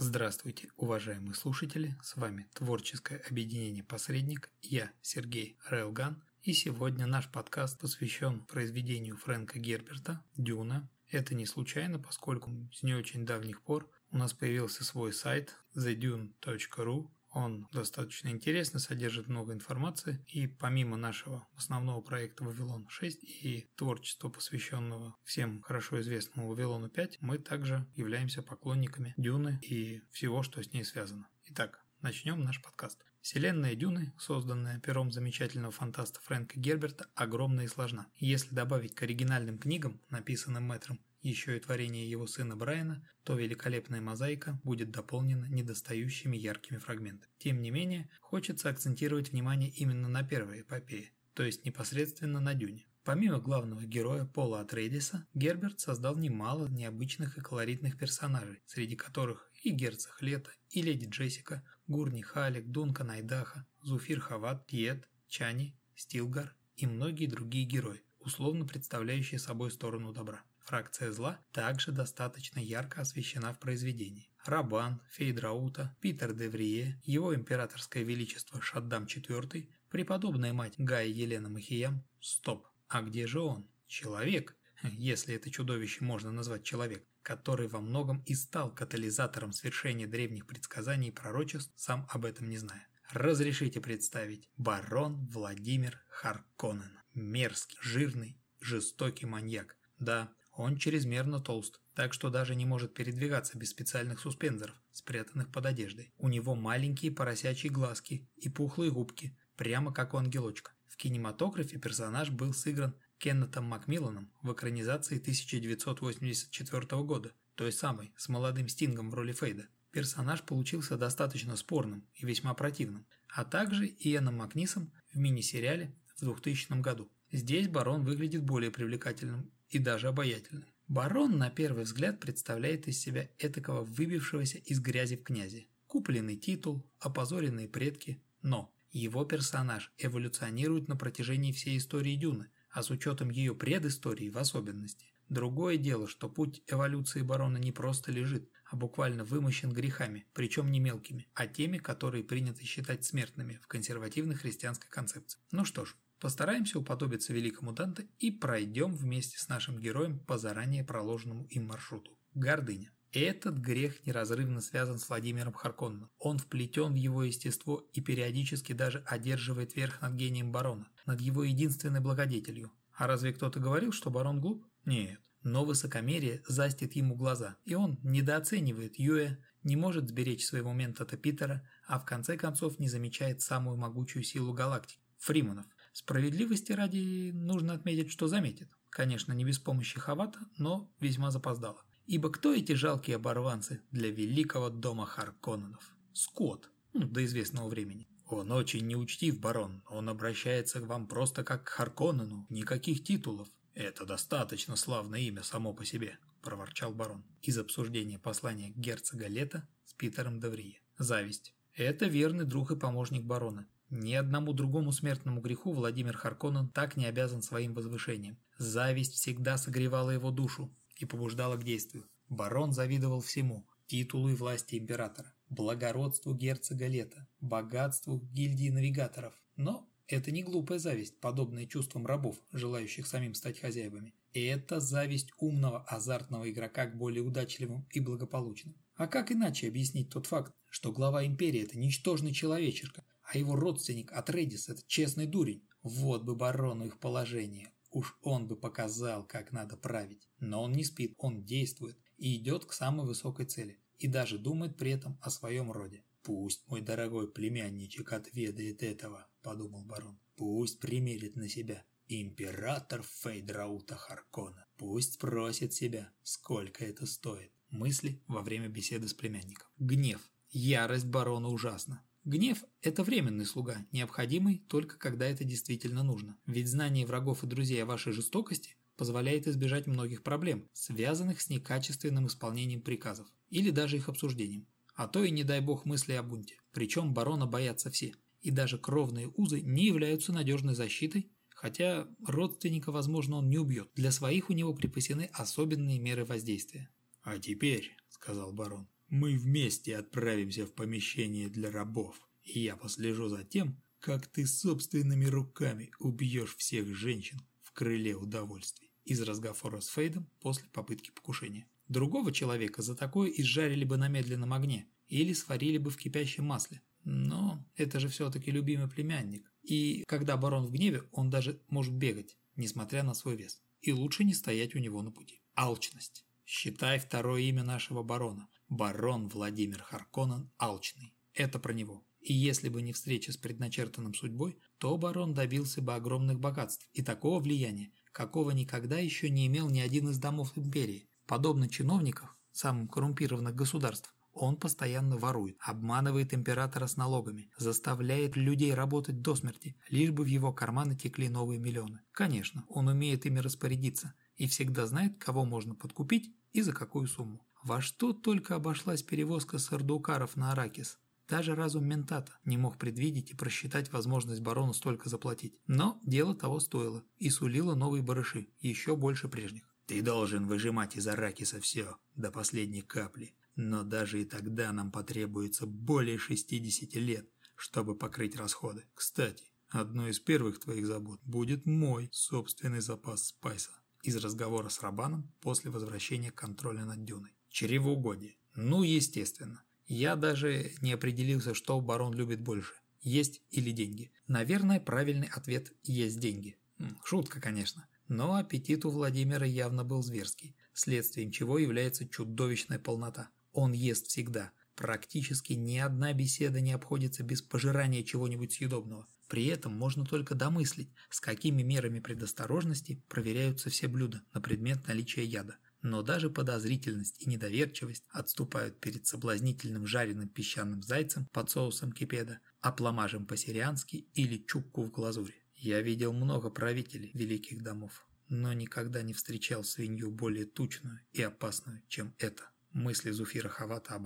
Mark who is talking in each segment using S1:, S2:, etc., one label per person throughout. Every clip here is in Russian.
S1: Здравствуйте, уважаемые слушатели, с вами творческое объединение «Посредник», я Сергей Рейлган, и сегодня наш подкаст посвящен произведению Фрэнка Герберта «Дюна». Это не случайно, поскольку с не очень давних пор у нас появился свой сайт thedune.ru, он достаточно интересный, содержит много информации, и помимо нашего основного проекта «Вавилон 6» и творчества, посвященного всем хорошо известному «Вавилону 5», мы также являемся поклонниками Дюны и всего, что с ней связано. Итак, начнем наш подкаст. Вселенная Дюны, созданная пером замечательного фантаста Фрэнка Герберта, огромна и сложна. Если добавить к оригинальным книгам, написанным мэтром, еще и творение его сына Брайана, то великолепная мозаика будет дополнена недостающими яркими фрагментами. Тем не менее, хочется акцентировать внимание именно на первой эпопее, то есть непосредственно на Дюне. Помимо главного героя Пола Атрейдиса, Герберт создал немало необычных и колоритных персонажей, среди которых и Герцог Лето, и Леди Джессика, Гурни Халик, Дункан Айдаха, Зуфир Хават, Тьет, Чани, Стилгар и многие другие герои, условно представляющие собой сторону добра. Фракция зла также достаточно ярко освещена в произведении. Рабан, Фейдраута, Питер де Врие, его императорское величество Шаддам IV, преподобная мать Гая Елена Махиям. Стоп, а где же он? Человек, если это чудовище можно назвать человек, который во многом и стал катализатором свершения древних предсказаний и пророчеств, сам об этом не зная. Разрешите представить. Барон Владимир Харконнен. Мерзкий, жирный, жестокий маньяк. Да, он чрезмерно толст, так что даже не может передвигаться без специальных суспензоров, спрятанных под одеждой. У него маленькие поросячьи глазки и пухлые губки, прямо как у ангелочка. В кинематографе персонаж был сыгран Кеннетом Макмилланом в экранизации 1984 года, той самой, с молодым Стингом в роли Фейда. Персонаж получился достаточно спорным и весьма противным, а также Иэном Макнисом в мини-сериале в 2000 году. Здесь барон выглядит более привлекательным и даже обаятельным. Барон на первый взгляд представляет из себя этакого выбившегося из грязи в князи. Купленный титул, опозоренные предки, но его персонаж эволюционирует на протяжении всей истории Дюны, а с учетом ее предыстории в особенности. Другое дело, что путь эволюции барона не просто лежит, а буквально вымощен грехами, причем не мелкими, а теми, которые принято считать смертными в консервативной христианской концепции. Ну что ж, Постараемся уподобиться великому Данте и пройдем вместе с нашим героем по заранее проложенному им маршруту. Гордыня. Этот грех неразрывно связан с Владимиром Харконном. Он вплетен в его естество и периодически даже одерживает верх над гением барона, над его единственной благодетелью. А разве кто-то говорил, что барон глуп? Нет. Но высокомерие застит ему глаза, и он недооценивает Юэ, не может сберечь своего ментата Питера, а в конце концов не замечает самую могучую силу галактики – Фриманов. Справедливости ради нужно отметить, что заметит. Конечно, не без помощи Хавата, но весьма запоздало. Ибо кто эти жалкие оборванцы для великого дома Харконненов? Скот, ну, до известного времени. Он очень неучтив, барон. Он обращается к вам просто как к Харконнену, никаких титулов. Это достаточно славное имя само по себе, проворчал барон. Из обсуждения послания герцога Лета с Питером Деврие. Зависть. Это верный друг и помощник барона. Ни одному другому смертному греху Владимир Харконнен так не обязан своим возвышением. Зависть всегда согревала его душу и побуждала к действию. Барон завидовал всему – титулу и власти императора, благородству герцога Лета, богатству гильдии навигаторов. Но это не глупая зависть, подобная чувствам рабов, желающих самим стать хозяевами. Это зависть умного, азартного игрока к более удачливым и благополучным. А как иначе объяснить тот факт, что глава империи – это ничтожный человечишка, а его родственник Атредис – это честный дурень. Вот бы барону их положение. Уж он бы показал, как надо править. Но он не спит, он действует и идет к самой высокой цели. И даже думает при этом о своем роде. «Пусть мой дорогой племянничек отведает этого», – подумал барон. «Пусть примерит на себя император Фейдраута Харкона. Пусть спросит себя, сколько это стоит». Мысли во время беседы с племянником. Гнев. Ярость барона ужасна. Гнев – это временный слуга, необходимый только когда это действительно нужно. Ведь знание врагов и друзей о вашей жестокости позволяет избежать многих проблем, связанных с некачественным исполнением приказов, или даже их обсуждением. А то и не дай бог мысли о бунте. Причем барона боятся все. И даже кровные узы не являются надежной защитой, хотя родственника, возможно, он не убьет. Для своих у него припасены особенные меры воздействия. «А теперь», – сказал барон, Мы вместе отправимся в помещение для рабов, и я послежу за тем, как ты собственными руками убьешь всех женщин в крыле удовольствий. Из разговора с Фейдом после попытки покушения. Другого человека за такое изжарили бы на медленном огне или сварили бы в кипящем масле. Но это же все-таки любимый племянник. И когда барон в гневе, он даже может бегать, несмотря на свой вес. И лучше не стоять у него на пути. Алчность. Считай второе имя нашего барона. Барон Владимир Харконен Алчный. Это про него. И если бы не встреча с предначертанным судьбой, то барон добился бы огромных богатств и такого влияния, какого никогда еще не имел ни один из домов империи. Подобно чиновников, самых коррумпированных государств, он постоянно ворует, обманывает императора с налогами, заставляет людей работать до смерти, лишь бы в его карманы текли новые миллионы. Конечно, он умеет ими распорядиться и всегда знает, кого можно подкупить и за какую сумму. Во что только обошлась перевозка сардукаров на Аракис. Даже разум ментата не мог предвидеть и просчитать возможность барону столько заплатить. Но дело того стоило и сулило новые барыши, еще больше прежних. «Ты должен выжимать из Аракиса все, до последней капли. Но даже и тогда нам потребуется более 60 лет, чтобы покрыть расходы. Кстати, одной из первых твоих забот будет мой собственный запас спайса. Из разговора с Рабаном после возвращения контроля над Дюной. Чревоугодие. Ну, естественно. Я даже не определился, что барон любит больше. Есть или деньги. Наверное, правильный ответ – есть деньги. Шутка, конечно. Но аппетит у Владимира явно был зверский, следствием чего является чудовищная полнота. Он ест всегда. Практически ни одна беседа не обходится без пожирания чего-нибудь съедобного. При этом можно только домыслить, с какими мерами предосторожности проверяются все блюда на предмет наличия яда. Но даже подозрительность и недоверчивость отступают перед соблазнительным жареным песчаным зайцем под соусом кипеда, апламажем по-сириански или чукку в глазури. Я видел много правителей великих домов, но никогда не встречал свинью более тучную и опасную, чем это. Мысли Зуфира Хавата о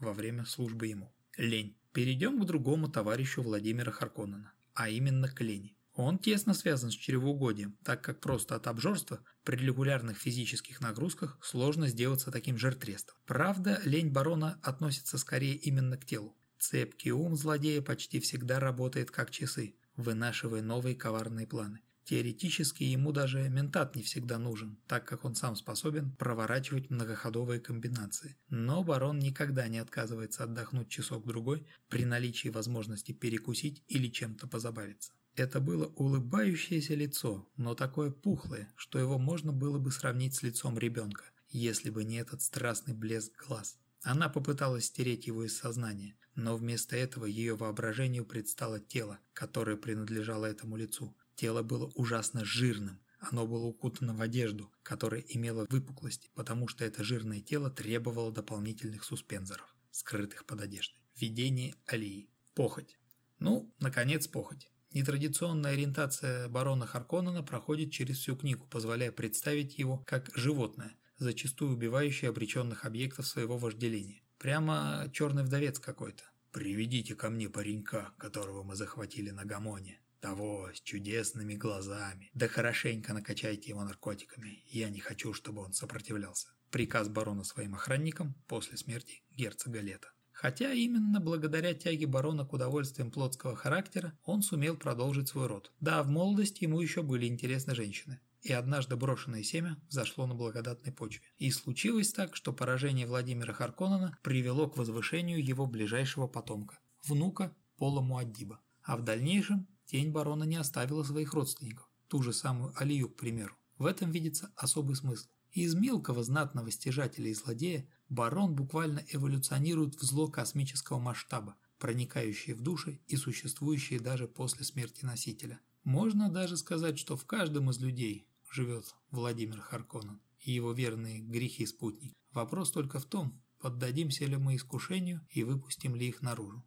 S1: во время службы ему. Лень. Перейдем к другому товарищу Владимира Харконнена, а именно к лени. Он тесно связан с чревоугодием, так как просто от обжорства при регулярных физических нагрузках сложно сделаться таким жертвестом. Правда, лень барона относится скорее именно к телу. Цепкий ум злодея почти всегда работает как часы, вынашивая новые коварные планы. Теоретически ему даже ментат не всегда нужен, так как он сам способен проворачивать многоходовые комбинации. Но барон никогда не отказывается отдохнуть часок-другой при наличии возможности перекусить или чем-то позабавиться. Это было улыбающееся лицо, но такое пухлое, что его можно было бы сравнить с лицом ребенка, если бы не этот страстный блеск глаз. Она попыталась стереть его из сознания, но вместо этого ее воображению предстало тело, которое принадлежало этому лицу. Тело было ужасно жирным. Оно было укутано в одежду, которая имела выпуклости, потому что это жирное тело требовало дополнительных суспензоров, скрытых под одеждой. Видение Алии. Похоть. Ну, наконец, похоть. Нетрадиционная ориентация барона Харконнена проходит через всю книгу, позволяя представить его как животное, зачастую убивающее обреченных объектов своего вожделения. Прямо черный вдовец какой-то. «Приведите ко мне паренька, которого мы захватили на Гамоне», того с чудесными глазами. Да хорошенько накачайте его наркотиками. Я не хочу, чтобы он сопротивлялся. Приказ барона своим охранникам после смерти герцога Лета. Хотя именно благодаря тяге барона к удовольствиям плотского характера он сумел продолжить свой род. Да, в молодости ему еще были интересны женщины. И однажды брошенное семя зашло на благодатной почве. И случилось так, что поражение Владимира Харконнена привело к возвышению его ближайшего потомка, внука Пола Муаддиба. А в дальнейшем Тень барона не оставила своих родственников, ту же самую Алию, к примеру. В этом видится особый смысл. Из мелкого знатного стяжателя и злодея барон буквально эволюционирует в зло космического масштаба, проникающее в души и существующее даже после смерти носителя. Можно даже сказать, что в каждом из людей живет Владимир Харконен и его верные грехи спутник. Вопрос только в том, поддадимся ли мы искушению и выпустим ли их наружу.